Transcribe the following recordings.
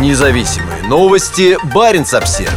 Независимые новости. Барин обсерва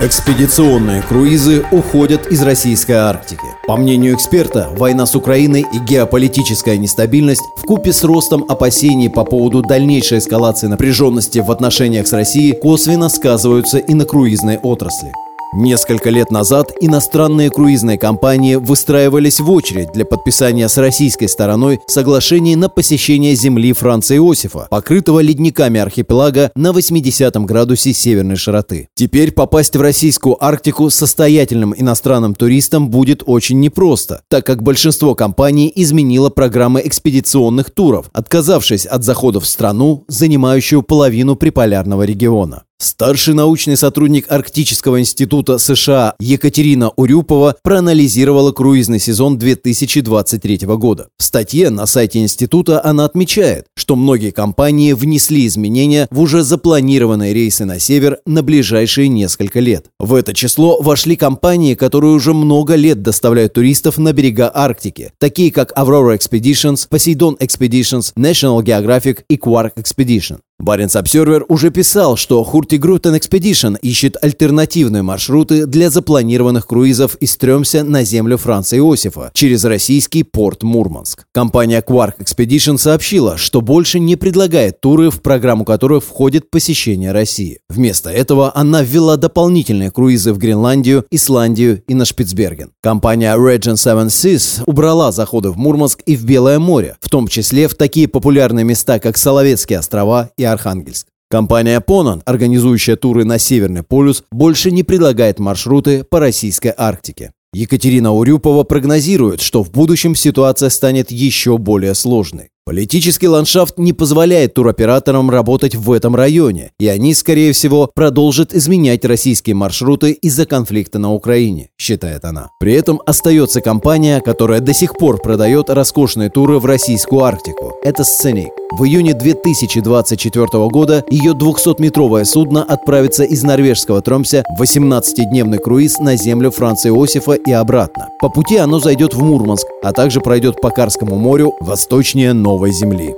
Экспедиционные круизы уходят из российской Арктики. По мнению эксперта, война с Украиной и геополитическая нестабильность в купе с ростом опасений по поводу дальнейшей эскалации напряженности в отношениях с Россией косвенно сказываются и на круизной отрасли. Несколько лет назад иностранные круизные компании выстраивались в очередь для подписания с российской стороной соглашений на посещение земли Франца Иосифа, покрытого ледниками архипелага на 80 градусе северной широты. Теперь попасть в российскую Арктику состоятельным иностранным туристам будет очень непросто, так как большинство компаний изменило программы экспедиционных туров, отказавшись от заходов в страну, занимающую половину приполярного региона. Старший научный сотрудник Арктического института США Екатерина Урюпова проанализировала круизный сезон 2023 года. В статье на сайте института она отмечает, что многие компании внесли изменения в уже запланированные рейсы на север на ближайшие несколько лет. В это число вошли компании, которые уже много лет доставляют туристов на берега Арктики, такие как Aurora Expeditions, Poseidon Expeditions, National Geographic и Quark Expedition. Баренц Обсервер уже писал, что Хуртигрутен Expedition ищет альтернативные маршруты для запланированных круизов из Трёмся на землю Франца Иосифа через российский порт Мурманск. Компания Quark Expedition сообщила, что больше не предлагает туры, в программу которых входит посещение России. Вместо этого она ввела дополнительные круизы в Гренландию, Исландию и на Шпицберген. Компания Regent Seven Seas убрала заходы в Мурманск и в Белое море, в том числе в такие популярные места, как Соловецкие острова и Архангельск. Компания Ponant, организующая туры на Северный полюс, больше не предлагает маршруты по российской Арктике. Екатерина Урюпова прогнозирует, что в будущем ситуация станет еще более сложной. Политический ландшафт не позволяет туроператорам работать в этом районе, и они, скорее всего, продолжат изменять российские маршруты из-за конфликта на Украине, считает она. При этом остается компания, которая до сих пор продает роскошные туры в российскую Арктику. Это Scenic. В июне 2024 года ее 200-метровое судно отправится из норвежского Тромся в 18-дневный круиз на землю Франца Иосифа и обратно. По пути оно зайдет в Мурманск, а также пройдет по Карскому морю восточнее Новой Земли.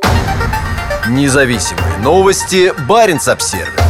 Независимые новости. Барин обсервис